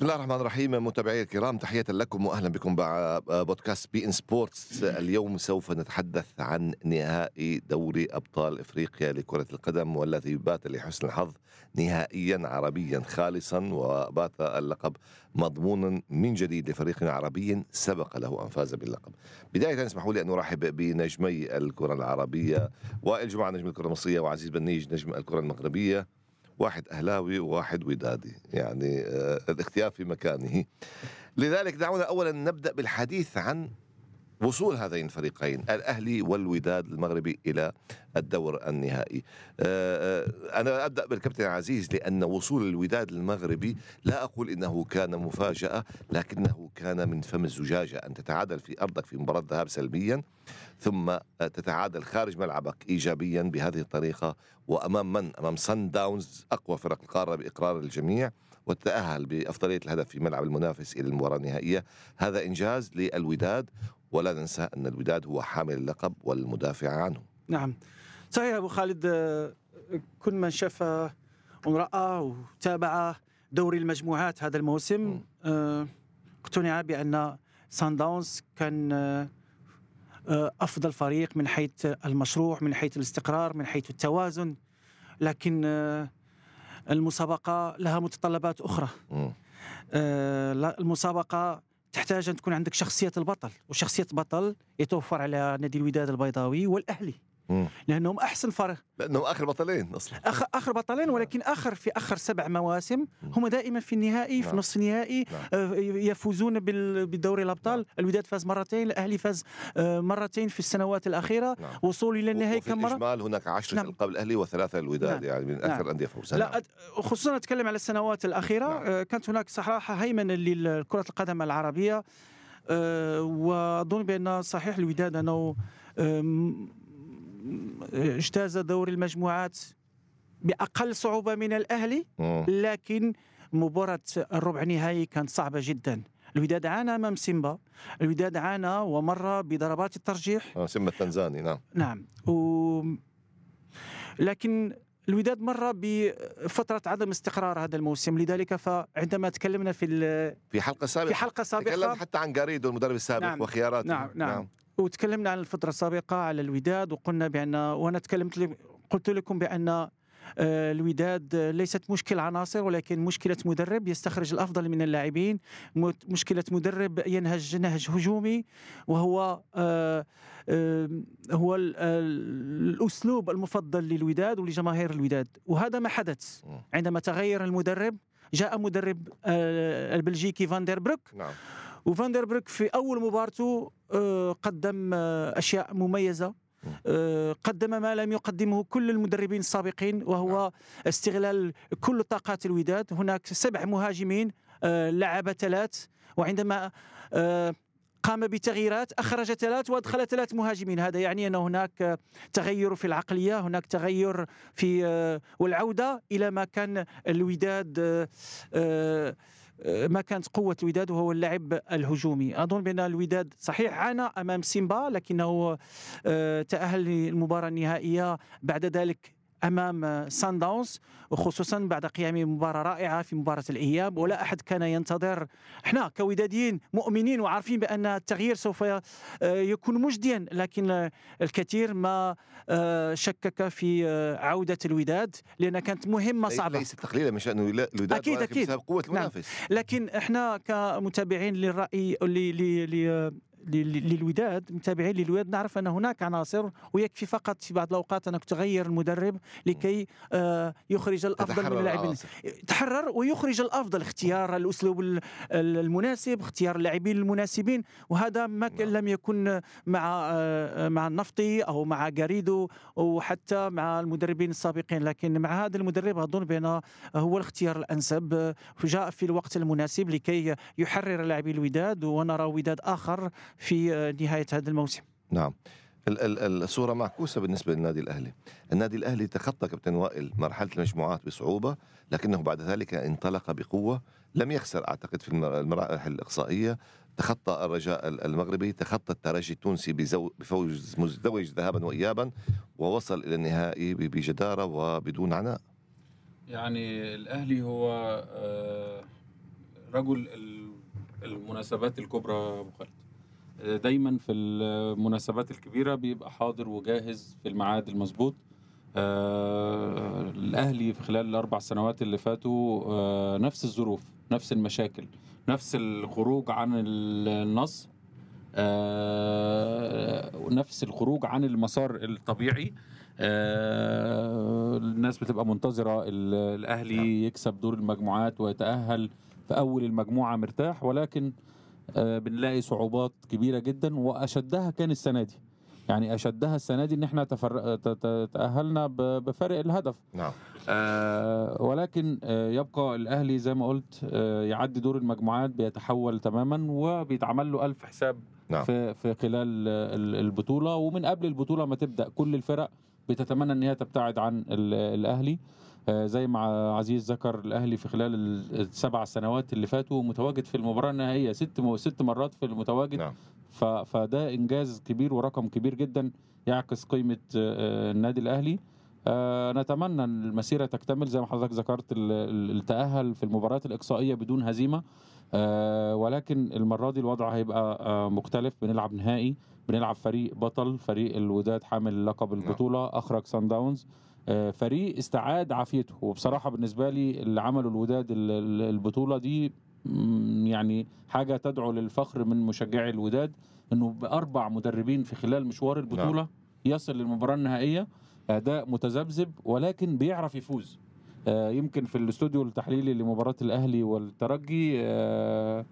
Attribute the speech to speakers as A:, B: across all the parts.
A: بسم الله الرحمن الرحيم متابعي الكرام تحية لكم وأهلا بكم مع بودكاست beIN Sports. اليوم سوف نتحدث عن نهائي دوري أبطال إفريقيا لكرة القدم والذي بات لحسن الحظ نهائيا عربيا خالصا وبات اللقب مضمونا من جديد لفريق عربي سبق له أن فاز باللقب. بداية اسمحوا لي أن أرحب بنجمي الكرة العربية وائل جمعة نجم الكرة المصرية وعزيز بنيج نجم الكرة المغربية. واحد أهلاوي وواحد ودادي يعني آه الاختيار في مكانه. لذلك دعونا أولا نبدأ بالحديث عن وصول هذين الفريقين الأهلي والوداد المغربي إلى الدور النهائي آه أنا أبدأ بالكابتن عزيز لأن وصول الوداد المغربي لا أقول إنه كان مفاجأة لكنه كان من فم الزجاجة أن تتعادل في أرضك في مباراة ذهاب سلبيا ثم تتعادل خارج ملعبك إيجابيا بهذه الطريقة وأمام من؟ أمام سان داونز أقوى فرق القارة بإقرار الجميع وتتأهل بأفضلية الهدف في ملعب المنافس إلى المباراة النهائية هذا إنجاز للوداد ولا ننسى أن الوداد هو حامل اللقب والمدافع عنه.
B: نعم. صحيح أبو خالد كل من شاف ورأى وتابع دوري المجموعات هذا الموسم اقتنع بأن سان داونز كان أفضل فريق من حيث المشروع من حيث الاستقرار من حيث التوازن. لكن المسابقة لها متطلبات أخرى. المسابقة تحتاج أن تكون عندك شخصية البطل وشخصية البطل يتوفر على نادي الوداد البيضاوي والأهلي. لأنهم أحسن فرق
A: لأنهم آخر بطلين أصلا
B: أخ آخر بطلين ولكن آخر في آخر سبع مواسم هم دائما في النهائي في نصف النهائي نعم. يفوزون بدوري الأبطال نعم. الوداد فاز مرتين الأهلي فاز مرتين في السنوات الأخيرة نعم. وصول إلى النهائي كم مرة
A: الإجمال هناك 10 نعم. ألقاب الأهلي وثلاثة الوداد نعم. يعني من أكثر نعم. الأندية فوزا
B: لا خصوصا أتكلم على السنوات الأخيرة نعم. كانت هناك صراحة هيمنة لكره القدم العربية وأظن بأن صحيح الوداد أنه اجتاز دور المجموعات بأقل صعوبة من الأهلي لكن مباراة الربع نهائي كانت صعبة جدا. الوداد عانى أمام سيمبا. الوداد عانى ومر بضربات الترجيح.
A: سيمبا التنزاني نعم.
B: نعم. و... لكن الوداد مر بفترة عدم استقرار هذا الموسم. لذلك فعندما تكلمنا في
A: في حلقة سابقة.
B: في حلقة سابقة
A: تكلمنا حتى عن جاريدو المدرب السابق
B: نعم.
A: وخياراته.
B: نعم نعم, نعم. وتكلمنا عن الفترة السابقة على الوداد وقلنا بأن وأنا تكلمت قلت لكم بأن الوداد ليست مشكل عناصر ولكن مشكلة مدرب يستخرج الأفضل من اللاعبين. مشكلة مدرب ينهج نهج هجومي وهو هو الأسلوب المفضل للوداد ولجماهير الوداد. وهذا ما حدث. عندما تغير المدرب جاء مدرب البلجيكي فاندنبروك
A: نعم.
B: وفاندنبروك في أول مبارته قدم أشياء مميزة. قدم ما لم يقدمه كل المدربين السابقين وهو استغلال كل طاقات الوداد. هناك سبع مهاجمين لعب ثلاث وعندما قام بتغييرات أخرج ثلاث وأدخل ثلاث مهاجمين. هذا يعني أن هناك تغير في العقلية هناك تغير في والعودة إلى ما كان الوداد ما كانت قوة الوداد وهو اللعب الهجومي. أظن بأن الوداد صحيح عانى أمام سيمبا لكنه تأهل للمباراة النهائية بعد ذلك أمام سان داونز وخصوصا بعد قيام مباراة رائعة في مباراة الإياب. ولا أحد كان ينتظر. إحنا كوداديين مؤمنين وعارفين بأن التغيير سوف يكون مجديا. لكن الكثير ما شكك في عودة الوداد لأن كانت مهمة صعبة.
A: ليس تقليلا من شأن الوداد
B: أكيد أكيد.
A: قوة المنافس.
B: نعم. لكن إحنا كمتابعين للرأي للوداد متابعين للوداد نعرف أن هناك عناصر ويكفي فقط في بعض الأوقات أنك تغير المدرب لكي يخرج الأفضل من اللاعبين. تحرر ويخرج الأفضل اختيار الأسلوب المناسب اختيار اللاعبين المناسبين. وهذا ما لم يكن مع مع النفطي أو مع جاريدو وحتى مع المدربين السابقين. لكن مع هذا المدرب أظن بان هو الاختيار الأنسب. جاء في الوقت المناسب لكي يحرر لاعبي الوداد ونرى وداد آخر في نهاية هذا الموسم.
A: نعم. الصورة معكوسة بالنسبة للنادي الأهلي. النادي الأهلي تخطى كابتن وائل مرحلة المجموعات بصعوبة لكنه بعد ذلك انطلق بقوة لم يخسر أعتقد في المراحل الإقصائية. تخطى الرجاء المغربي تخطى الترجي التونسي بفوز مزدوج ذهابا وايابا ووصل إلى النهائي بجدارة وبدون عناء.
C: يعني الأهلي هو رجل ال- المناسبات الكبرى ابو خالد آه، دايما في المناسبات الكبيرة بيبقى حاضر وجاهز في الميعاد المظبوط. آه، الأهلي في خلال الأربع سنوات اللي فاتوا آه، نفس الظروف نفس المشاكل نفس الخروج عن ال- النص آه، نفس الخروج عن المسار الطبيعي. آه، الناس بتبقى منتظرة ال- الأهلي يكسب دور المجموعات ويتأهل في أول المجموعة مرتاح ولكن بنلاقي صعوبات كبيرة جدا وأشدها كان السنة دي. يعني أشدها السنة دي إن إحنا تفر... ت- ت- تأهلنا ب- بفارق الهدف.
A: نعم.
C: آه ولكن آه يبقى الأهلي زي ما قلت آه يعدي دور المجموعات بيتحول تماما وبيتعمل له ألف حساب
A: نعم.
C: في في خلال آه، ال- البطولة. ومن قبل البطولة ما تبدأ كل الفرق بتتمنى إن هي تبتعد عن ال- الأهلي. آه، زي ما عزيز ذكر الأهلي في خلال ال- السبع سنوات اللي فاتوا متواجد في المباراة النهائية ست ست مرات في المتواجد.
A: نعم.
C: ف- فده إنجاز كبير ورقم كبير جدا يعكس قيمة آه، النادي الأهلي. آه، نتمنى إن المسيرة تكتمل زي ما حضرتك ذكرت ال- ال- التأهل في المباريات الإقصائية بدون هزيمة. آه، ولكن المرة دي الوضع هيبقى آه، مختلف. بنلعب نهائي بنلعب فريق بطل فريق الوداد حامل لقب البطولة أخرج سان داونز. آه، فريق استعاد عافيته. وبصراحة بالنسبة لي اللي عملوا الوداد ال- ال- البطولة دي يعني حاجة تدعو للفخر من مشجعي الوداد إنه بأربع مدربين في خلال مشوار البطولة يصل للمباراة النهائية. أداء متذبذب ولكن بيعرف يفوز. آه، يمكن في الاستوديو التحليلي لمباراة الأهلي والترجي آه، آه،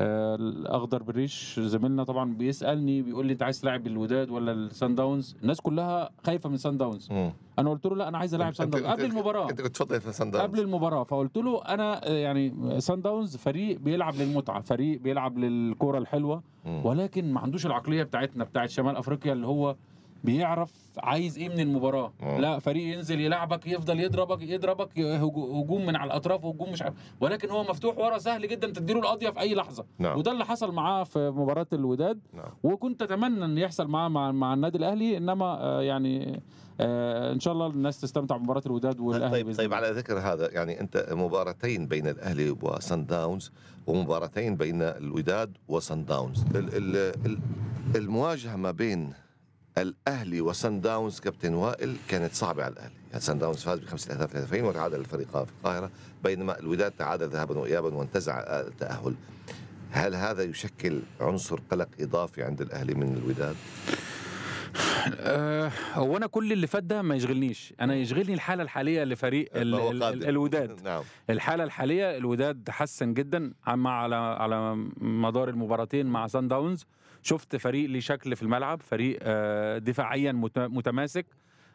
C: الأخضر بالريش زميلنا طبعا بيسألني بيقول لي أنت عايز تلعب الوداد ولا السان داونز الناس كلها خايفة من سان داونز
A: مم.
C: أنا قلت له لا أنا عايز ألعب سان داونز قبل المباراة.
A: أنت كنت في سان داونز
C: قبل المباراة. فقلت له أنا يعني سان داونز فريق بيلعب للمتعة فريق بيلعب للكرة الحلوة
A: مم.
C: ولكن ما عندوش العقلية بتاعتنا بتاعت شمال أفريقيا اللي هو بيعرف عايز إيه من المباراة.
A: مم.
C: لا فريق ينزل يلعبك يفضل يضربك يضربك هجو- هجوم من على الأطراف وهجوم مش عارف. ولكن هو مفتوح ورا سهل جدا تديله القضية في أي لحظة.
A: نعم.
C: وده اللي حصل معاه في مباراة الوداد.
A: نعم.
C: وكنت أتمنى إن يحصل معاه مع, مع النادي الأهلي. إنما آه، يعني آه، إن شاء الله الناس تستمتع بمباراة الوداد والأهلي
A: طيب
C: بإذن
A: طيب
C: الله.
A: على ذكر هذا يعني أنت مباراتين بين الأهلي وسان داونز ومباراتين بين الوداد وسان داونز. ال ال ال المواجهة ما بين الأهلي وسان داونز كابتن وائل كانت صعبة على الأهلي. يعني سان داونز فاز بخمسة اهداف لهدفين وتعادل الفريقان في القاهرة بينما الوداد تعادل ذهابا وايابا وانتزع التأهل. هل هذا يشكل عنصر قلق إضافي عند الأهلي من الوداد؟
C: آه، هو أنا كل اللي فات ده ما يشغلنيش. أنا يشغلني الحالة الحالية لفريق ال-
A: ما هو
C: ال-
A: قادم.
C: الوداد.
A: نعم.
C: الحالة الحالية الوداد تحسن جدا مع على على مدار المباراتين مع سان داونز. شفت فريق ليه شكل في الملعب فريق آه، دفاعيا مت- متماسك.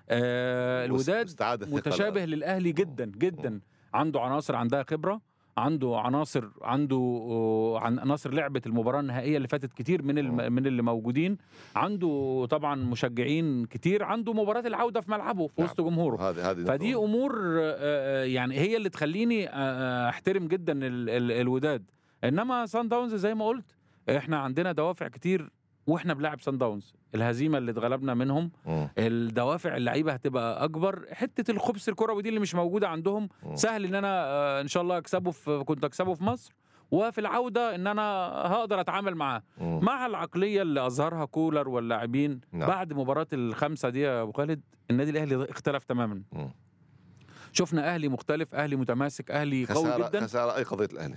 C: آه، الوداد متشابه للأهلي جدا جدا. عنده عناصر عندها خبرة عنده عناصر عنده آه، عن- عناصر لعبه المباراة النهائية اللي فاتت كتير من من اللي موجودين. عنده طبعا مشجعين كتير عنده مباراة العودة في ملعبه في
A: نعم.
C: وسط جمهوره.
A: هذه هذه
C: فدي. أمور يعني هي اللي تخليني أحترم جدا ال- ال- الوداد. إنما سان داونز زي ما قلت إحنا عندنا دوافع كتير وإحنا بنلعب سان داونز الهزيمة اللي اتغلبنا منهم
A: مم.
C: الدوافع اللعيبة هتبقى أكبر حتة الخبث الكروي دي اللي مش موجودة عندهم
A: مم.
C: سهل إن أنا آه، إن شاء الله أكسبه في كنت أكسبه في مصر وفي العودة إن أنا هقدر أتعامل معاه. مع العقلية اللي أظهرها كولر واللاعبين
A: نعم.
C: بعد مباراة الخمسه دي يا أبو خالد النادي الأهلي اختلف تماما
A: مم.
C: شفنا أهلي مختلف أهلي متماسك أهلي قوي جدا
A: خسارة أي قضية الأهلي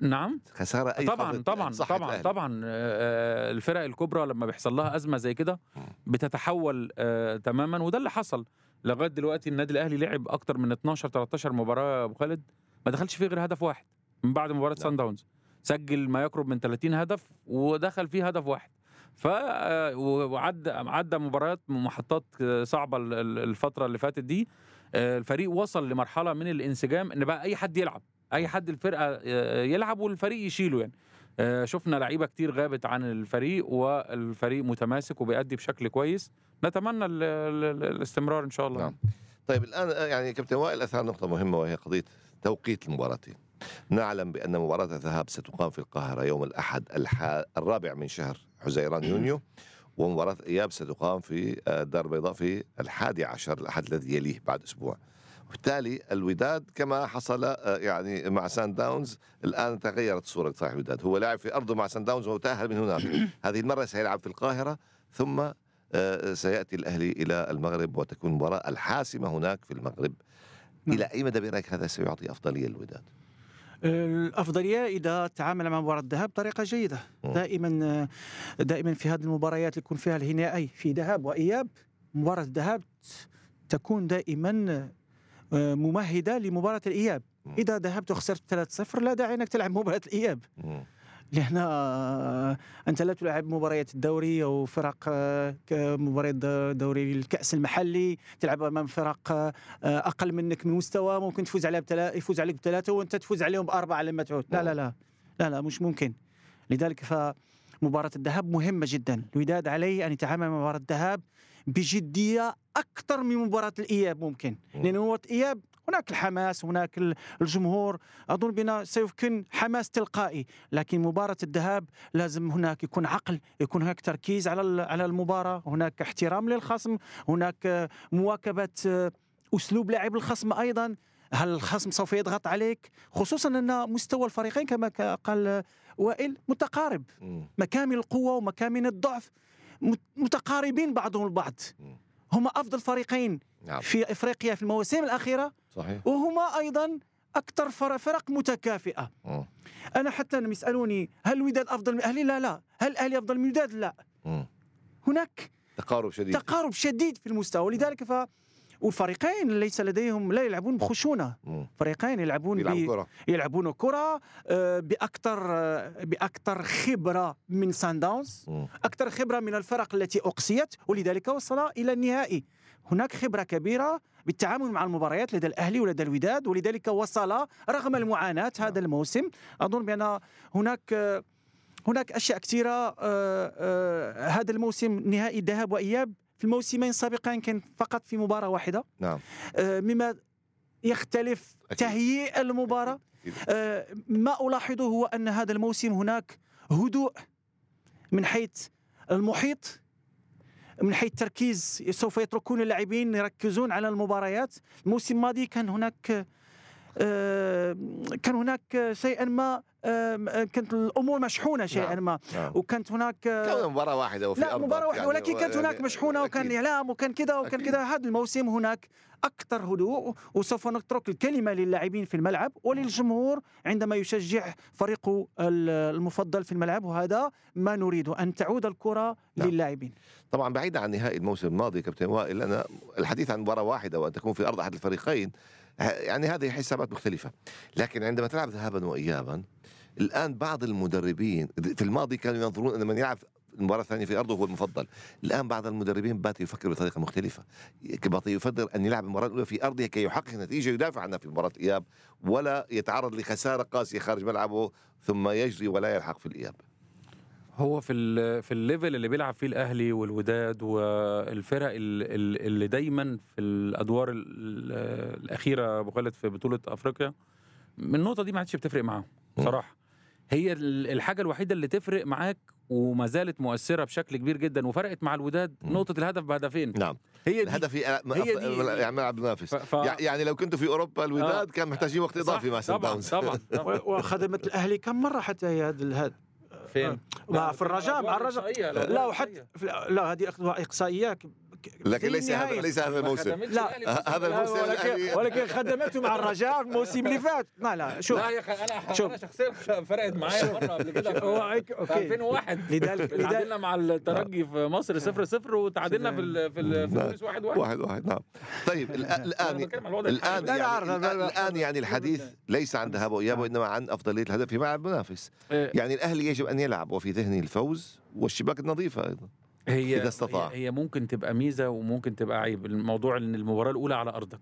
C: نعم.
A: خسارة أي
C: طبعا طبعا طبعا
A: الأهلي.
C: طبعا آه، الفرق الكبرى لما بيحصل لها أزمة زي كده. بتتحول آه، تماما وده اللي حصل. لغاية دلوقتي النادي الأهلي لعب أكتر من 12 13 مباراة يا أبو خالد. ما دخلش فيه غير هدف واحد من بعد مباراة
A: نعم.
C: سان داونز سجل ما يقرب من 30 هدف ودخل فيه هدف واحد. ف آه، وعدى عدى مباريات محطات آه، صعبة ال- ال- الفترة اللي فاتت دي. آه، الفريق وصل لمرحلة من الانسجام إن بقى أي حد يلعب. أي حد الفرقة آه، يلعب والفريق يشيله يعني آه، شفنا لعيبة كتير غابت عن الفريق والفريق متماسك وبيأدي بشكل كويس نتمنى ال- ال- ال- الاستمرار إن شاء الله
A: نعم. طيب الآن يعني كابتن وائل أثار نقطة مهمة وهي قضية توقيت المباراتين نعلم بأن مباراة الذهاب ستقام في القاهرة يوم الأحد. الرابع من شهر حزيران يونيو ومباراة الإياب ستقام في آه، الدار البيضاء في الحادي عشر الأحد الذي يليه بعد أسبوع بالتالي الوداد كما حصل آه، يعني مع سان داونز الآن تغيرت صورة صحيح الوداد هو لاعب في أرضه مع سان داونز وتأهل من هناك هذه المرة سيلعب في القاهرة ثم آه، سيأتي الأهلي إلى المغرب وتكون المباراه الحاسمة هناك في المغرب
B: نعم.
A: إلى أي مدى برأيك هذا سيعطي أفضلية للوداد؟
B: الأفضلية إذا تعامل مع مباراة الذهاب بطريقة
A: جيدة.
B: دائما دائما في هذه المباريات اللي يكون فيها الهنائي في ذهاب وإياب مباراة الذهاب تكون دائما آه، ممهدة لمباراة
A: الإياب.
B: إذا ذهبت وخسرت 3-0 لا داعي إنك تلعب مباراة
A: الإياب.
B: لأن آه، أنت لا تلعب مباريات الدوري أو فرق آه، كمباريات د- دوري الكأس المحلي تلعب أمام فرق آه، أقل منك من مستوى ممكن تفوز عليها بتلا... يفوز عليك بثلاثة وأنت تفوز عليهم بأربعة لما تعود. لا لا لا. لا لا مش ممكن. لذلك فمباراة الذهاب مهمة جدا. الوداد عليه أن يتعامل مع مباراة الذهاب بجدية أكثر من مباراة الإياب ممكن.
A: مم.
B: لأن مباراة الإياب هناك الحماس هناك ال- الجمهور. أظن بنا سيمكن حماس تلقائي لكن مباراة الذهاب لازم هناك يكون عقل يكون هناك تركيز على على المباراة. هناك احترام للخصم هناك مواكبة أسلوب لاعب الخصم أيضا. هل الخصم سوف يضغط عليك؟ خصوصا أن مستوى الفريقين كما قال وائل متقارب. مكامن القوة ومكامن الضعف. متقاربين بعضهم البعض. هما أفضل فريقين
A: نعم.
B: في إفريقيا في المواسم الأخيرة
A: صحيح.
B: وهما أيضا أكثر فر- فرق
A: متكافئة.
B: أنا حتى لما يسألوني هل الوداد أفضل من الأهلي؟ لا لا. هل الأهلي أفضل من الوداد؟ لا. هناك
A: تقارب شديد.
B: تقارب شديد في المستوى. ولذلك ف والفريقين ليس لديهم لا يلعبون
A: بخشونة.
B: فريقين يلعبون
A: يلعبوا
B: ب...
A: كرة.
B: يلعبون كرة آه، بأكثر آه، بأكثر خبرة من سان داونز. أكثر خبرة من الفرق التي أقصيت ولذلك وصل إلى النهائي. هناك خبرة كبيرة بالتعامل مع المباريات لدى الأهلي ولدى الوداد ولذلك وصل رغم المعاناة هذا الموسم. أظن بأن هناك آه، هناك أشياء كثيرة هذا الموسم نهائي ذهاب وإياب. في الموسمين السابقين كان فقط في مباراة واحدة
A: نعم
B: آه، مما يختلف. تهيئ
A: المباراة.
B: آه، ما ألاحظه هو أن هذا الموسم هناك هدوء من حيث المحيط من حيث تركيز سوف يتركون اللاعبين يركزون على المباريات الموسم الماضي كان هناك آه، كان هناك شيئا ما كانت الأمور مشحونة شيئا
A: نعم.
B: ما
A: نعم.
B: وكانت هناك
A: كون مباراة واحدة وفي
B: لا
A: أرضك
B: مباراة واحدة
A: يعني
B: ولكن كانت هناك مشحونة وكان. إعلام وكان كذا وكان. كذا هذا الموسم هناك أكثر هدوء وسوف نترك الكلمة للاعبين في الملعب وللجمهور عندما يشجع فريقه ال- المفضل في الملعب وهذا ما نريد أن تعود الكرة
A: نعم.
B: للاعبين
A: طبعا بعيدا عن نهائي الموسم الماضي كابتن وائل أنا الحديث عن مباراة واحدة وأن تكون في أرض أحد الفريقين يعني هذه حسابات مختلفة. لكن عندما تلعب ذهابا وايابا الآن بعض المدربين في الماضي كانوا ينظرون إن من يلعب المباراة الثانية في أرضه هو المفضل. الآن بعض المدربين بات يفكر بطريقة مختلفة. بات يفضل أن يلعب المباراة الأولى في أرضه كي يحقق نتيجة يدافع عنها في مباراة الإياب ولا يتعرض لخسارة قاسية خارج ملعبه ثم يجري ولا يلحق في الإياب.
C: هو في ال في ال level اللي بيلعب فيه الأهلي والوداد والفرق ال- ال- اللي دايما في الأدوار ال- ال- الاخيره أبو خالد في بطولة أفريقيا من النقطة دي ما عادش بتفرق معاهم
A: مم.
C: صراحة هي ال- الحاجة الوحيدة اللي تفرق معاك وما زالت مؤثرة بشكل كبير جدا وفرقت مع الوداد
A: مم.
C: نقطة الهدف بهدفين
A: نعم.
C: هي دي.
A: الهدف هي
C: دي-
A: يعني ملعب منافس
C: ف...
A: يعني لو كنتوا في أوروبا الوداد
C: آه.
A: كان محتاجين وقت إضافي مع سان داونز.
C: طبعا طبعا.
B: و- وخدمت الأهلي كم مرة حتى هي هذا
C: فين؟
B: مع في الرجاء مع الرجاء لا وحتى لا هذه ك-
A: لكن ليس هذا. ليس هذا الموسم.
B: لا.
A: هذا الموسم
B: ولكن, ولكن خدمته مع الرجاء الموسم اللي فات. لا لا شوف.
C: لا يا أخي أنا
B: شوف.
C: شخصيا فرقت معايا مرة قبل كده.
B: هو
C: في
B: هيك-
C: في
B: okay
C: 2001
B: لذلك
C: تعادلنا مع الترجي في مصر 0 0 وتعادلنا في في ال- في. تونس 1 1
A: واحد واحد نعم. طيب الآن- الآن الان
B: لا، لا،
A: يعني. الان يعني الحديث ليس عن ذهاب واياب وإنما عن افضليه الهدف في ملعب منافس يعني الأهلي يجب أن يلعب وفي ذهنه الفوز والشباك النظيفه أيضا.
C: هي
A: إذا استطاع.
C: هي, ممكن تبقى ميزة وممكن تبقى عيب. الموضوع إن المباراة الأولى على أرضك.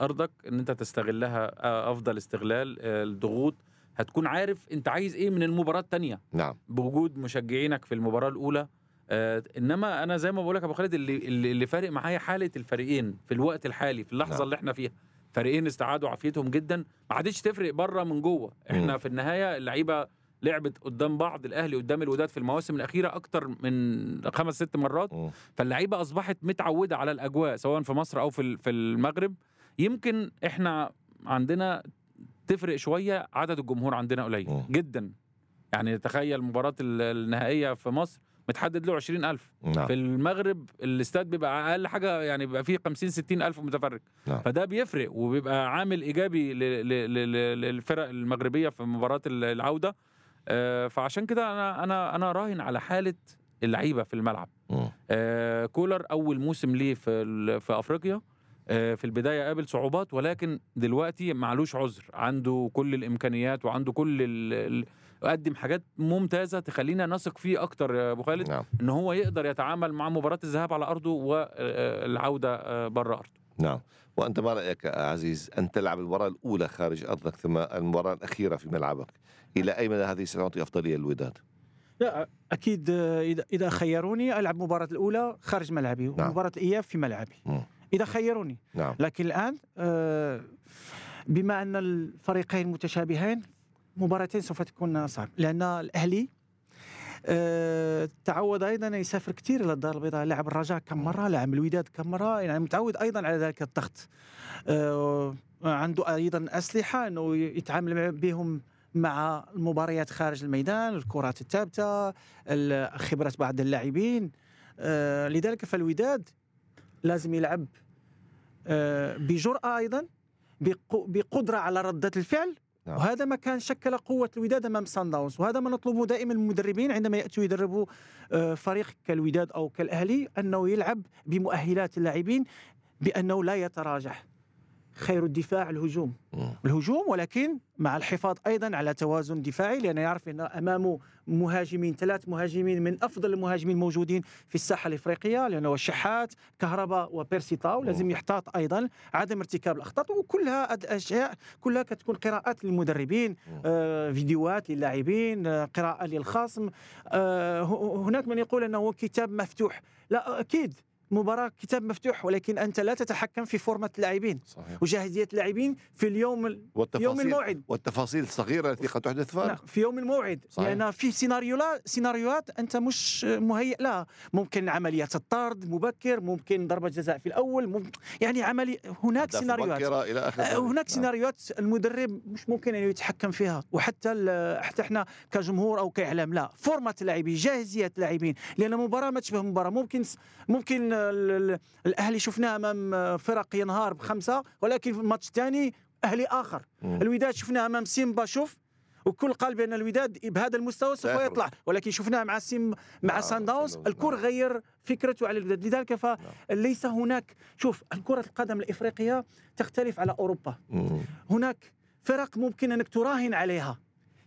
C: أرضك إن أنت تستغلها آه، أفضل استغلال آه، الضغوط. هتكون عارف أنت عايز إيه من المباراة الثانية
A: نعم.
C: بوجود مشجعينك في المباراة الأولى. آه إنما أنا زي ما بقول لك يا أبو خالد اللي اللي اللي فارق معايا حالة الفريقين في الوقت الحالي في اللحظة
A: نعم.
C: اللي إحنا فيها. فريقين استعادوا عافيتهم جدا. ما عادتش تفرق بره من جوه. إحنا
A: مم.
C: في النهاية اللعيبة لعبت قدام بعض الأهلي قدام الوداد في المواسم الأخيرة أكتر من خمس ست مرات. فاللعيبة أصبحت متعودة على الأجواء سواء في مصر أو في في المغرب. يمكن إحنا عندنا تفرق شوية عدد الجمهور عندنا قليل. جدا. يعني تخيل المباراه ال- النهائية في مصر متحدد له 20000
A: نعم.
C: في المغرب الاستاد بيبقى أقل حاجة يعني بيبقى فيه 50 60 ألف متفرج.
A: نعم.
C: فده بيفرق وبيبقى عامل إيجابي للفرق المغربية في مباراة ال- العودة. فعشان كده أنا أنا أنا راهن على حالة اللعيبة في الملعب. آه، كولر أول موسم ليه في في أفريقيا آه، في البداية قابل صعوبات ولكن دلوقتي معلوش عذر. عنده كل الإمكانيات وعنده كل ال- ال- قدم حاجات ممتازة تخلينا نثق فيه أكتر يا أبو خالد
A: نعم.
C: إن هو يقدر يتعامل مع مباراة الذهاب على أرضه والعوده بره أرضه.
A: نعم. وأنت ما رأيك عزيز أن تلعب المباراة الأولى خارج أرضك ثم المباراة الأخيرة في ملعبك؟ إلى أي مدى هذه ستعطي أفضلية للوداد؟
B: لا أكيد آه، إذا إذا خيروني ألعب المباراه الأولى خارج ملعبي ومباراة الإياب في ملعبي.
A: مم.
B: إذا خيروني.
A: نعم.
B: لكن الآن آه، بما أن الفريقين متشابهين مباراتين سوف تكون صعب لأن الأهلي آه، تعود أيضا يسافر كثير إلى الدار البيضاء لعب الرجاء كم مرة لعب الوداد كم مرة يعني متعود أيضا على ذلك الضغط. آه، عنده أيضا أسلحة إنه يتعامل بهم مع المباريات خارج الميدان الكرات الثابتة ال- خبرة بعض اللاعبين. آه، لذلك فالوداد لازم يلعب آه، بجرأة أيضا بق- بقدرة على ردة الفعل.
A: نعم.
B: وهذا ما كان شكل قوة الوداد أمام سان داونز وهذا ما نطلبه دائما المدربين عندما يأتوا يدربوا آه، فريق كالوداد أو كالأهلي أنه يلعب بمؤهلات اللاعبين بأنه لا يتراجع خير الدفاع الهجوم. الهجوم ولكن مع الحفاظ أيضا على توازن دفاعي لأنه يعرف إن أمامه مهاجمين ثلاث مهاجمين من أفضل المهاجمين الموجودين في الساحة الإفريقية لأنه هو الشحات كهرباء وبيرسيتاو لازم يحتاط أيضا عدم ارتكاب الأخطاء وكلها اشياء كلها كتكون قراءات للمدربين آه فيديوهات للاعبين آه قراءة للخصم آه هناك من يقول إنه كتاب مفتوح. لا أكيد مباراة كتاب مفتوح ولكن أنت لا تتحكم في فورمة اللاعبين وجاهزية اللاعبين في اليوم ال- يوم الموعد.
A: والتفاصيل الصغيرة التي قد تحدث فارق
B: في يوم الموعد.
A: صحيح.
B: لأن في سيناريوهات سيناريوهات أنت مش مهيئ لها. ممكن عمليات الطرد مبكر ممكن ضربة جزاء في الأول ممكن يعني عملي هناك سيناريوهات.
A: إلى آخر
B: آه،. هناك
A: نعم.
B: سيناريوهات المدرب مش ممكن انه يتحكم فيها. وحتى حتى إحنا كجمهور أو كإعلام لا. فورمة اللاعبين جاهزية اللاعبين. لأن مباراة ما تشبه مباراة. ممكن ممكن ال- الأهلي شفناه أمام فرق ينهار بخمسة ولكن في الماتش الثاني أهلي آخر
A: مم.
B: الوداد شفناه أمام سيمبا شوف وكل قال بأن الوداد بهذا المستوى سوف. يطلع ولكن شفناه مع سيم مع
A: مع
B: سان داونز
A: نعم.
B: غير فكرته على الوداد لذلك فليس هناك شوف كره القدم الإفريقية تختلف على أوروبا
A: مم.
B: هناك فرق ممكن أنك تراهن عليها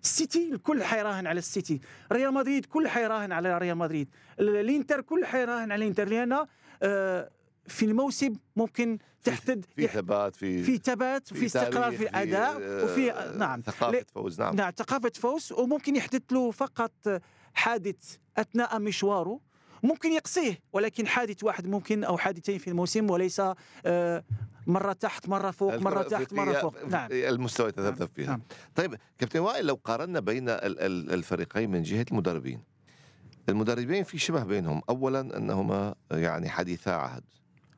B: السيتي الكل حيراهن على السيتي ريال مدريد كل حيراهن على ريال مدريد ال- الإنتر كل حيراهن على الإنتر لأن آه، في الموسم ممكن تحدد
A: في ثبات في
B: في ثبات وفي استقرار في الاداء
A: آه،
B: وفي نعم.
A: ثقافة
B: لي-
A: فوز نعم.
B: نعم ثقافة فوز وممكن يحدث له فقط حادث أثناء مشواره. ممكن يقصيه ولكن حادث واحد ممكن أو حادثين في الموسم وليس آه، مرة تحت مرة فوق
A: الكرة
B: تحت
A: الأفريقية
B: فوق. نعم.
A: المستوى يتذبذب فيها.
B: نعم.
A: طيب كابتن وائل لو قارنا بين ال- ال- الفريقين من جهة المدربين المدربين في شبه بينهم أولا أنهما يعني حديثا عهد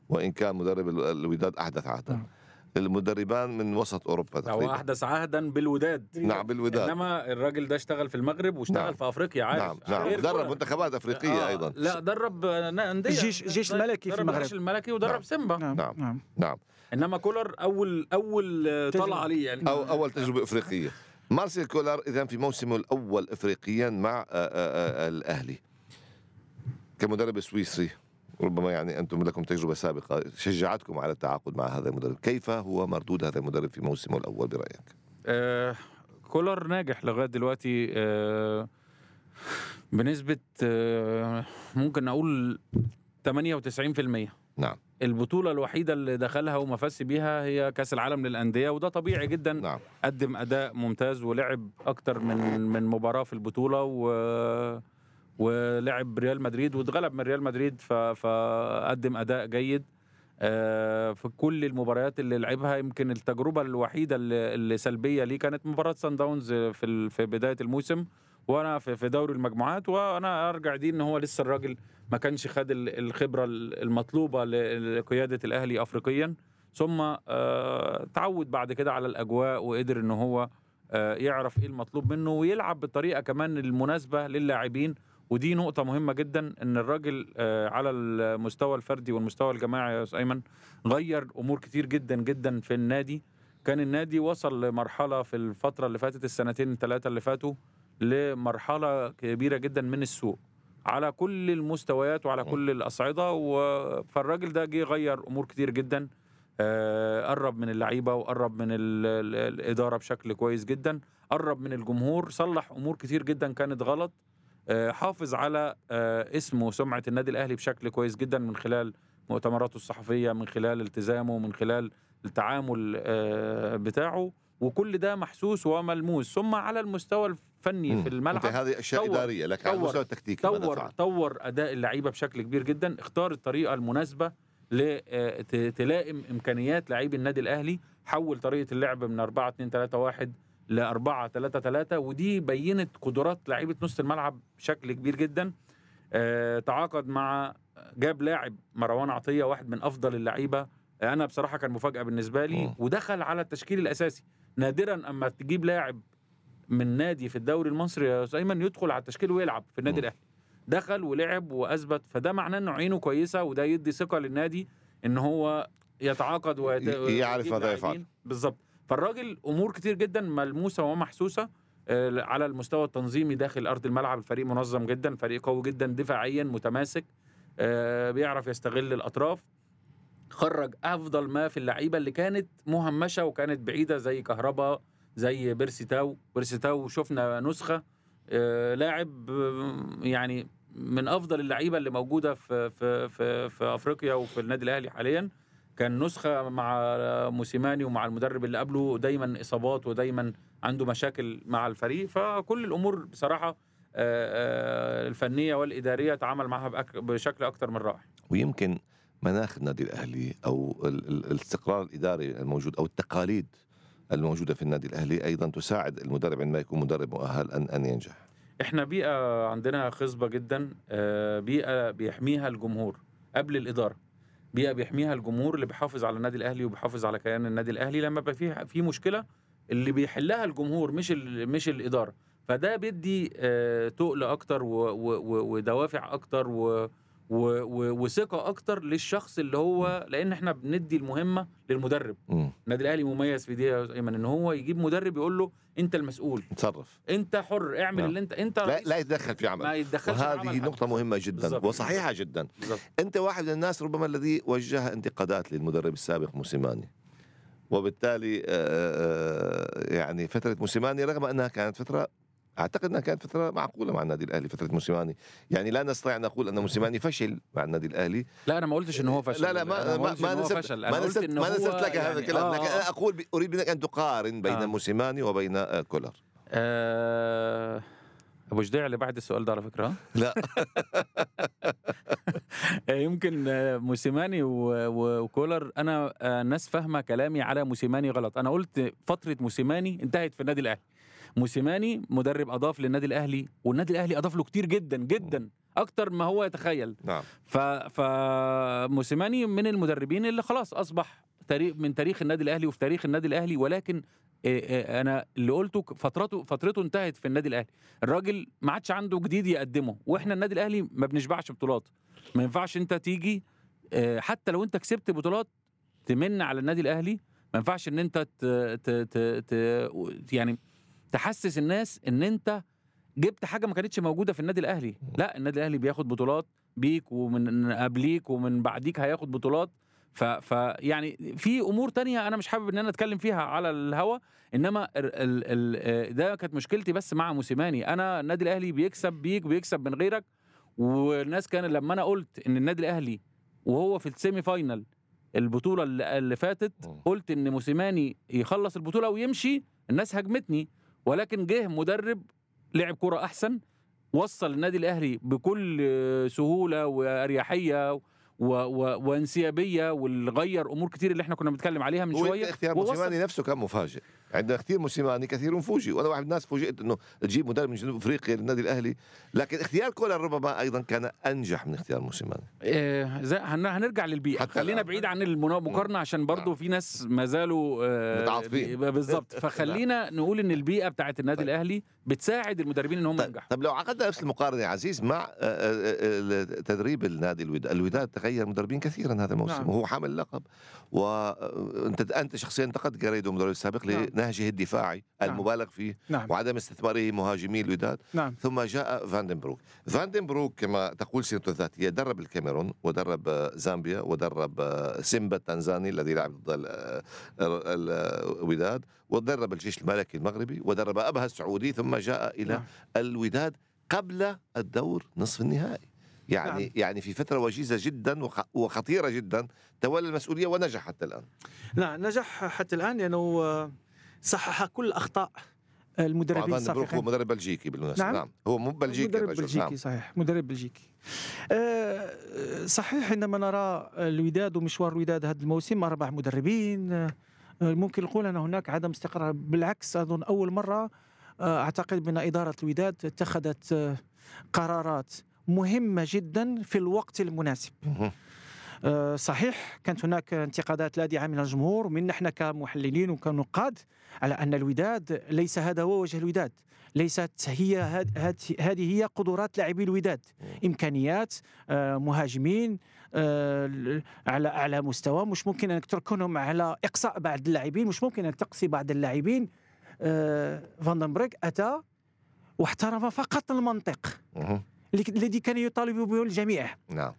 A: وإن كان مدرب ال- الوداد أحدث عهدا
B: نعم.
A: المدربان من وسط أوروبا
C: هو
A: تقريبا
C: أحدث عهدا بالوداد
A: نعم بالوداد
C: إنما الراجل ده اشتغل في المغرب واشتغل
A: نعم.
C: في أفريقيا عارف
A: نعم نعم درب. منتخبات أفريقية
C: آه،
A: أيضا
C: لا درب أندية
B: الجيش- الجيش الملكي في المغرب.
C: الجيش الملكي ودرب
A: نعم.
C: سيمبا
B: نعم
A: نعم.
B: نعم
A: نعم
C: إنما كولر اول أول آه،. طلع عليه يعني
A: أو أول تجربة إفريقية مارسيل كولر إذا في موسمه الأول إفريقيا مع آه، آه، آه، الأهلي. كمدرب سويسري ربما يعني أنتم لكم تجربة سابقة شجعتكم على التعاقد مع هذا المدرب. كيف هو مردود هذا المدرب في موسمه الأول برأيك؟
C: آه كولر ناجح لغاية دلوقتي آه بنسبة آه ممكن نقول 98%
A: نعم.
C: البطولة الوحيدة اللي دخلها وما فاز بيها هي كأس العالم للأندية وده طبيعي جدا.
A: نعم.
C: قدم أداء ممتاز ولعب أكتر من من مباراة في البطولة و ولعب ريال مدريد واتغلب من ريال مدريد ف... فقدم أداء جيد. آه، في كل المباريات اللي لعبها يمكن التجربة الوحيدة اللي, سلبية ليه كانت مباراة سان داونز في. في بداية الموسم. وأنا في دوري المجموعات وأنا أرجع دي إن هو لسه الراجل ما كانش خد ال- الخبرة المطلوبة لقيادة الأهلي افريقيا. ثم آه، تعود بعد كده على الأجواء وقدر إن هو آه، يعرف إيه المطلوب منه ويلعب بالطريقة كمان المناسبة للاعبين. ودي نقطة مهمة جدا إن الراجل آه، على المستوى الفردي والمستوى الجماعي يا أستاذ أيمن غير أمور كتير جدا جدا في النادي. كان النادي وصل لمرحلة في الفترة اللي فاتت السنتين الثلاثة اللي فاتوا لمرحلة كبيرة جدا من السوق. على كل المستويات وعلى. كل الأصعدة و- فالراجل ده جه غير أمور كتير جدا. آه، قرب من اللعيبة وقرب من ال- ال- الإدارة بشكل كويس جدا. قرب من الجمهور صلح أمور كتير جدا كانت غلط. آه، حافظ على آه، اسمه وسمعة النادي الأهلي بشكل كويس جدا من خلال مؤتمراته الصحفية من خلال التزامه من خلال التعامل بتاعه. وكل ده محسوس وملموس. ثم على المستوى الفني
A: مم.
C: في الملعب.
A: هذه أشياء
C: طور-
A: إدارية لكن على المستوى التكتيكي
C: طور؟ طور أداء اللعيبة بشكل كبير جدا. اختار الطريقة المناسبة ل آه، إمكانيات لاعبي النادي الأهلي. حول طريقة اللعب من 4 2 3 1 ل 4 3 3 ودي بينت قدرات لعيبة نص الملعب بشكل كبير جدا. آه، تعاقد مع جاب لاعب مروان عطية واحد من أفضل اللعيبة. أنا بصراحة كان مفاجأة بالنسبة لي. ودخل على التشكيل الأساسي. نادرا أما تجيب لاعب من نادي في الدوري المصري يا أيمن يدخل على التشكيل ويلعب في النادي. الأهلي. دخل ولعب وأثبت فده معناه إنه عينه كويسة وده يدي ثقة للنادي إن هو يتعاقد ويت...
A: يعرف ماذا يفعل.
C: بالظبط. فالراجل أمور كتير جدا ملموسة ومحسوسة آه، على المستوى التنظيمي داخل أرض الملعب. الفريق منظم جدا فريق قوي جدا دفاعيا متماسك آه، بيعرف يستغل الأطراف. خرج أفضل ما في اللعيبة اللي كانت مهمشة وكانت بعيدة زي كهربا زي بيرسي تاو. بيرسي تاو شفنا نسخة آه، لاعب آه، يعني من أفضل اللعيبة اللي موجودة في في في, في أفريقيا وفي النادي الأهلي حاليا. كان نسخة مع موسيماني ومع المدرب اللي قبله دايما إصابات ودايما عنده مشاكل مع الفريق. فكل الأمور بصراحة آه، الفنية والإدارية تعامل معها بشكل أكتر من رائع.
A: ويمكن مناخ النادي الأهلي أو ال- ال- الاستقرار الإداري الموجود أو التقاليد الموجودة في النادي الأهلي أيضا تساعد المدرب عندما يكون مدرب مؤهل ان أن ينجح.
C: إحنا بيئة عندنا خصبة جدا آه، بيئة بيحميها الجمهور قبل الإدارة. بيئة بيحميها الجمهور اللي بيحافظ على النادي الأهلي وبيحافظ على كيان النادي الأهلي. لما بيبقى في في مشكلة اللي بيحلها الجمهور مش مش الإدارة. فده بيدي آه، تقل أكتر ودوافع أكتر و- وثقة أكتر للشخص اللي هو لأن إحنا بندي المهمة للمدرب. النادي الأهلي مميز في دي يا إيمن إن هو يجيب مدرب يقول له أنت المسؤول.
A: تصرف
C: أنت حر اعمل
A: نعم.
C: اللي انت أنت
A: لا لا يتدخل في
C: ما
A: عمل
C: يتدخلش في
A: وهذه
C: حد.
A: نقطة مهمة جدا
C: بالظبط.
A: وصحيحة جدا.
C: بالظبط
A: أنت واحد من الناس ربما الذي وجه انتقادات للمدرب السابق موسيماني. وبالتالي آه، آه، يعني فترة موسيماني رغم أنها كانت فترة أعتقد أنها كانت فترة معقولة مع النادي الأهلي فترة موسيماني. يعني لا نستطيع أن نقول أن موسيماني فشل مع النادي الأهلي.
C: لا أنا ما قلتش إن هو فشل.
A: لا لا ما ما ما نسبت
C: فشل.
A: ما
C: أنا
A: نسبت
C: إن
A: ما نسبت لك هذا
C: يعني
A: الكلام
C: آه
A: لكن. أنا أقول ب- أريد منك أن تقارن بين
C: آه.
A: موسيماني وبين آه، كولر.
C: آه. أبو جديع اللي بعد السؤال ده على فكرة
A: لا.
C: آه، يمكن آه، موسيماني وكولر. أنا آه، الناس فاهمة كلامي على موسيماني غلط. أنا قلت فترة موسيماني انتهت في النادي الأهلي. موسيماني مدرب أضاف للنادي الأهلي والنادي الأهلي أضاف له كتير جدا جدا أكتر ما هو يتخيل.
A: نعم.
C: ف فموسيماني من المدربين اللي خلاص أصبح تاريخ من تاريخ النادي الأهلي وفي تاريخ النادي الأهلي ولكن أنا اللي قلته فترته فترته انتهت في النادي الأهلي. الراجل ما عادش عنده جديد يقدمه وإحنا النادي الأهلي ما بنشبعش بطولات. ما ينفعش أنت تيجي حتى لو أنت كسبت بطولات تمن على النادي الأهلي ما ينفعش إن أنت ت... ت... ت... ت... يعني تحسس الناس إن أنت جبت حاجة ما كانتش موجودة في النادي الأهلي. لا النادي الأهلي بياخد بطولات بيك ومن قبليك ومن بعديك هياخد بطولات. ف, ف يعني في أمور تانية أنا مش حابب إن أنا أتكلم فيها على الهوا إنما ال ال ده كانت مشكلتي بس مع موسيماني أنا النادي الأهلي بيكسب بيك بيكسب من غيرك والناس كان لما أنا قلت إن النادي الأهلي وهو في ال semi final البطولة اللي فاتت. قلت إن موسيماني يخلص البطولة ويمشي الناس هجمتني ولكن جه مدرب لعب كرة أحسن وصل النادي الأهلي بكل سهولة وأريحية و و وانسيابية واللي غير أمور كتير اللي إحنا كنا بنتكلم عليها من شوية
A: اختيار موسيماني نفسه كان مفاجئ. عندنا كثير موسيماني كثير فوجئ وأنا واحد من الناس فوجئت إنه تجيب مدرب من جنوب أفريقيا للنادي الأهلي لكن اختيار كولر ربما أيضا كان أنجح من اختيار موسيماني
C: هن- هنرجع
A: للبيئة
C: خلينا. بعيد عن المقارنه عشان برضو في ناس ما زالوا آه،
A: متعاطفين.
C: بالظبط فخلينا نقول إن البيئة بتاعت النادي
A: طيب.
C: الأهلي بتساعد المدربين ان هم
A: طيب,
C: ينجحوا
A: طيب لو عقدنا نفس المقارنة يا عزيز مع آه، آه، تدريب النادي الوداد، الوداد تغير مدربين كثيرا هذا الموسم
B: نعم.
A: وهو حامل اللقب وانت أنت شخصيا انتقدت جاريدو المدرب السابق
B: نعم.
A: لنهجه الدفاعي
B: نعم.
A: المبالغ فيه
B: نعم
A: وعدم استثماره مهاجمي الوداد
B: نعم
A: ثم جاء فاندنبروك فاندنبروك كما تقول سيرته الذاتية درب الكاميرون ودرب آه، زامبيا ودرب آه، سيمبا التنزاني الذي لعب ضد ال- آه، الوداد ودرب الجيش الملكي المغربي ودرب أبها السعودي ثم جاء إلى
B: نعم.
A: الوداد قبل الدور نصف النهائي يعني
B: نعم.
A: نعم. يعني في فترة وجيزة جدا وخ- وخطيرة جدا تولى المسؤولية ونجح حتى الآن
B: لا نجح حتى الآن لأنه آه، صحح كل أخطاء المدربين
A: بروك هو
B: السابقين.
A: مدرب بلجيكي بالمناسبة.
B: نعم.
A: نعم. هو مو بلجيكي
B: مدرب
A: الرجل،
B: بلجيكي
A: نعم.
B: صحيح. مدرب بلجيكي. آه، صحيح عندما نرى الوداد ومشوار الوداد هذا الموسم أربع مدربين. آه، ممكن نقول أن هناك عدم استقرار. بالعكس اظن أول مرة آه، أعتقد بان إدارة الوداد اتخذت آه، قرارات مهمة جدا في الوقت المناسب. صحيح كانت هناك انتقادات لاذعه من الجمهور ومنا إحنا كمحللين وكنقاد على أن الوداد ليس هذا هو وجه الوداد ليست هي هذه هي قدرات لاعبي الوداد إمكانيات آه، مهاجمين آه، على اعلى مستوى مش ممكن أنك تركنهم على إقصاء بعض اللاعبين مش ممكن أنك تقصي بعض اللاعبين آه، فاندنبريك أتى واحترم فقط المنطق الذي كان يطالب به الجميع.
A: نعم.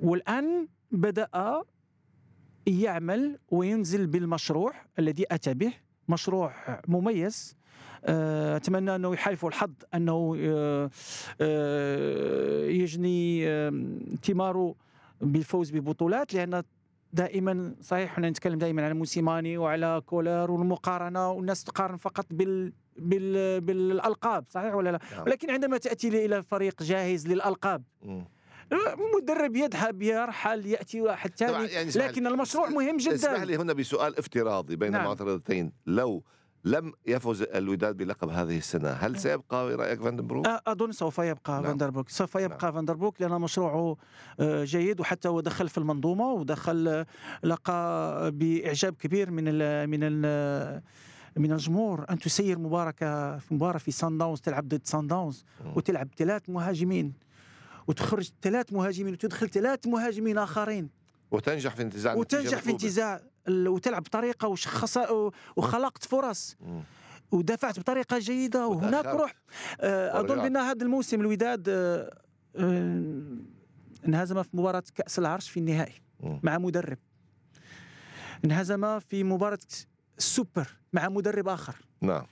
B: والآن بدأ يعمل وينزل بالمشروع الذي أتى به مشروع مميز آه، أتمنى أنه يحالف الحظ أنه آه، آه، يجني ثماره بالفوز ببطولات لأن دائما صحيح إحنا نتكلم دائما على موسيماني وعلى كولر والمقارنة والناس تقارن فقط بال بال بالألقاب صحيح ولا لا؟
A: نعم.
B: ولكن عندما تأتي إلى فريق جاهز
A: للألقاب.
B: مدرب يذهب يرحل يأتي واحد ثاني
A: يعني اسمح
B: لكن المشروع مهم
A: اسمح
B: جدا
A: لي هنا بسؤال افتراضي بين
B: نعم.
A: المعترضتين لو لم يفز الوداد بلقب هذه السنة هل سيبقى برأيك فاندنبروك؟
B: أ- أظن سوف يبقى
A: نعم.
B: فاندربوك سوف يبقى فاندربوك لأن مشروعه آه، جيد وحتى هو دخل في المنظومة ودخل آه، لقى بإعجاب كبير من ال من ال من الجمهور أن تسير مباركة في مباراة في سان داونز تلعب ضد سان داونز. وتلعب ثلاث مهاجمين وتخرج ثلاث مهاجمين وتدخل ثلاث مهاجمين آخرين
A: وتنجح في انتزاع
B: وتنجح في. انتزاع وتلعب بطريقة وشخص وخلقت فرص
A: مم.
B: ودفعت بطريقة جيدة وهناك. روح آه،
A: أظن.
B: بأن هذا الموسم الوداد آه، آه، انهزم في مباراة كأس العرش في النهائي
A: مم.
B: مع مدرب انهزم في مباراة السوبر مع مدرب آخر
A: نعم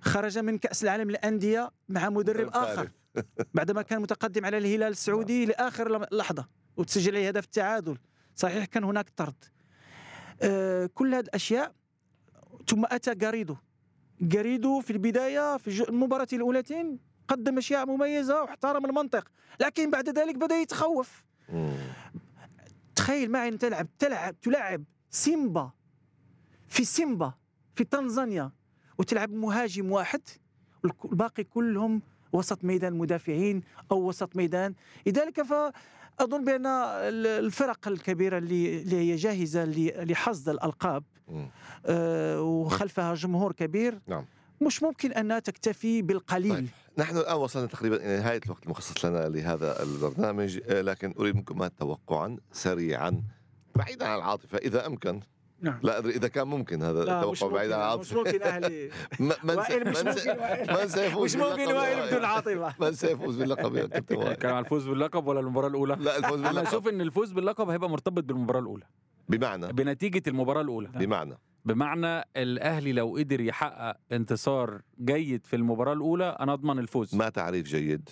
B: خرج من كأس العالم للأندية مع مدرب آخر بعدما كان متقدم على الهلال السعودي لآخر لم- لحظة وتسجل عليه هدف التعادل. صحيح كان هناك طرد. آه كل هذه الأشياء ثم أتى جاريدو جاريدو في البداية في المباراة الاولتين قدم أشياء مميزة واحترم المنطق لكن بعد ذلك بدأ يتخوف. تخيل معي أن تلعب تلعب تلعب سيمبا في سيمبا في تنزانيا وتلعب مهاجم واحد والك- الباقي كلهم وسط ميدان مدافعين أو وسط ميدان لذلك فأظن بأن ال- الفرق الكبيرة اللي اللي هي جاهزة لحصد
A: الألقاب.
B: آه، وخلفها جمهور كبير
A: نعم.
B: مش ممكن انها تكتفي بالقليل
A: طيب. نحن الآن وصلنا تقريبا إلى نهاية الوقت المخصص لنا لهذا البرنامج آه، لكن أريد منكم توقعا سريعا بعيدا عن العاطفة إذا أمكن
B: نعم.
A: لا أدري إذا كان ممكن هذا التوقع بعيدا عن
B: ممكن مش ممكن
A: أهلي من
B: وائل مش
A: من
B: ممكن وائل. مش ممكن وائل بدون؟ عاطفة.
A: من سيفوز باللقب يا كابتن وائل
C: كان على الفوز باللقب ولا المباراة الأولى؟
A: لا الفوز
C: أنا
A: باللقب.
C: أشوف إن الفوز باللقب هيبقى مرتبط بالمباراة الأولى.
A: بمعنى؟
C: بنتيجة المباراة الأولى.
A: بمعنى؟
C: بمعنى الأهلي لو قدر يحقق انتصار جيد في المباراة الأولى أنا أضمن الفوز.
A: ما تعريف جيد.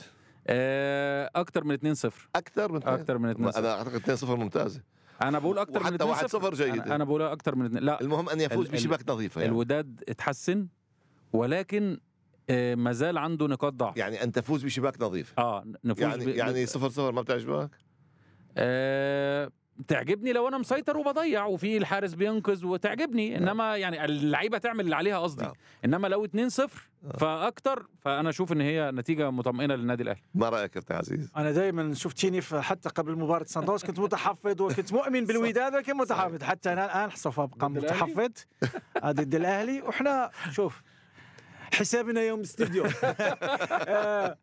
C: آه، أكتر من 2-0
A: أكثر من
C: أكتر من 2-0
A: أنا أعتقد 2-0 ممتازة.
C: أنا بقول أكتر من 2-0
A: 1-0 جيد.
C: أنا, أنا بقول أكتر من 2 لا.
A: المهم أن يفوز بشباك نظيفة يعني,
C: الوداد اتحسن ولكن آه، ما زال عنده نقاط ضعف.
A: يعني أن تفوز بشباك نظيف.
C: آه نفوز
A: يعني
C: ب...
A: يعني 0 0 ما بتعجبك؟
C: آه تعجبني لو أنا مسيطر وبضيع وفي الحارس بينقذ وتعجبني. إنما يعني اللعيبة تعمل اللي عليها قصدي.
A: نعم.
C: إنما لو 2-0 فأكتر فأنا أشوف إن هي نتيجة مطمئنة للنادي الأهلي.
A: ما رأيك كابتن عزيز؟
B: أنا دائما شفتيني حتى قبل مباراة سان داونز كنت متحفظ وكنت مؤمن بالوداد ولكن متحفظ. حتى أنا الآن سوف
C: أبقى؟
B: متحفظ. ضد الأهلي. وحنا شوف حسابنا يوم الاستديو آه،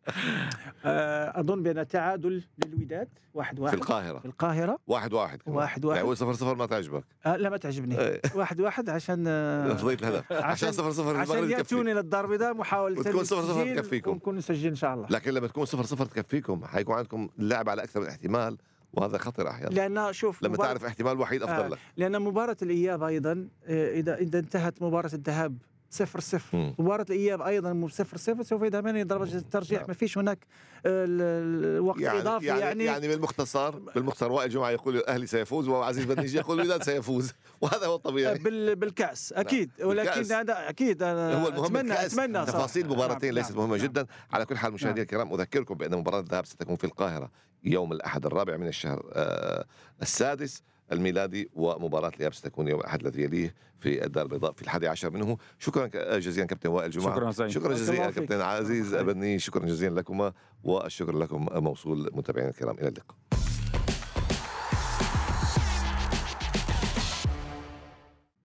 B: آه، أظن بأن تعادل للوداد. واحد
A: في
B: واحد
A: القاهرة.
B: في القاهرة.
A: واحد واحد كمان.
B: واحد واحد.
A: يعني صفر صفر ما تعجبك.
B: آه، لا ما تعجبني.
A: إيه.
B: واحد واحد عشان آه،
A: افضليه الهدف. عشان صفر صفر
B: عشان
A: المغرب
B: ياتون
A: يكفي
B: إلى الدار البيضاء محاولة
A: وتكون صفر صفر تكفيكم.
B: ونكون نسجل إن شاء الله.
A: لكن لما تكون صفر صفر تكفيكم حيكون عندكم اللعب على أكثر من احتمال وهذا خطر أحيانا.
B: لأن شوف
A: لما
B: مباراة-
A: تعرف احتمال وحيد أفضل
B: آه.
A: لك.
B: لأن مباراة الإياب أيضا آه، إذا إذا انتهت مباراة الذهاب صفر صفر. مباراة الإياب أيضا صفر صفر سوف يذهبان درجة الترجيح
A: نعم.
B: ما فيش هناك آه، ال- ال- الوقت
A: يعني
B: إضافي
A: يعني,
B: يعني,
A: يعني بالمختصر بالمختصر وائل جمعة يقول الاهلي سيفوز وعزيز بدنيجي يقول الوداد سيفوز وهذا هو الطبيعي
B: بال بالكأس أكيد ولكن
A: بالكأس.
B: هذا أكيد أنا
A: هو المهم
B: أتمنى
A: الكأس.
B: أتمنى.
A: تفاصيل
B: نعم،
A: ليست
B: نعم،
A: مهمة
B: نعم.
A: جدا على كل حال مشاهدينا الكرام أذكركم بأن مباراة الذهاب ستكون في القاهرة يوم الأحد الرابع من الشهر آه، السادس الميلادي ومباراة الإياب ستكون يوم الأحد الذي يليه في الدار البيضاء في الحادي عشر منه. شكرا ك- جزيلا كابتن وائل جمعة.
C: شكرا سعيد
A: شكرا جزيلا. كابتن عزيز. أبني. شكرا جزيلا لكما والشكر لكم موصول متابعينا الكرام. إلى اللقاء.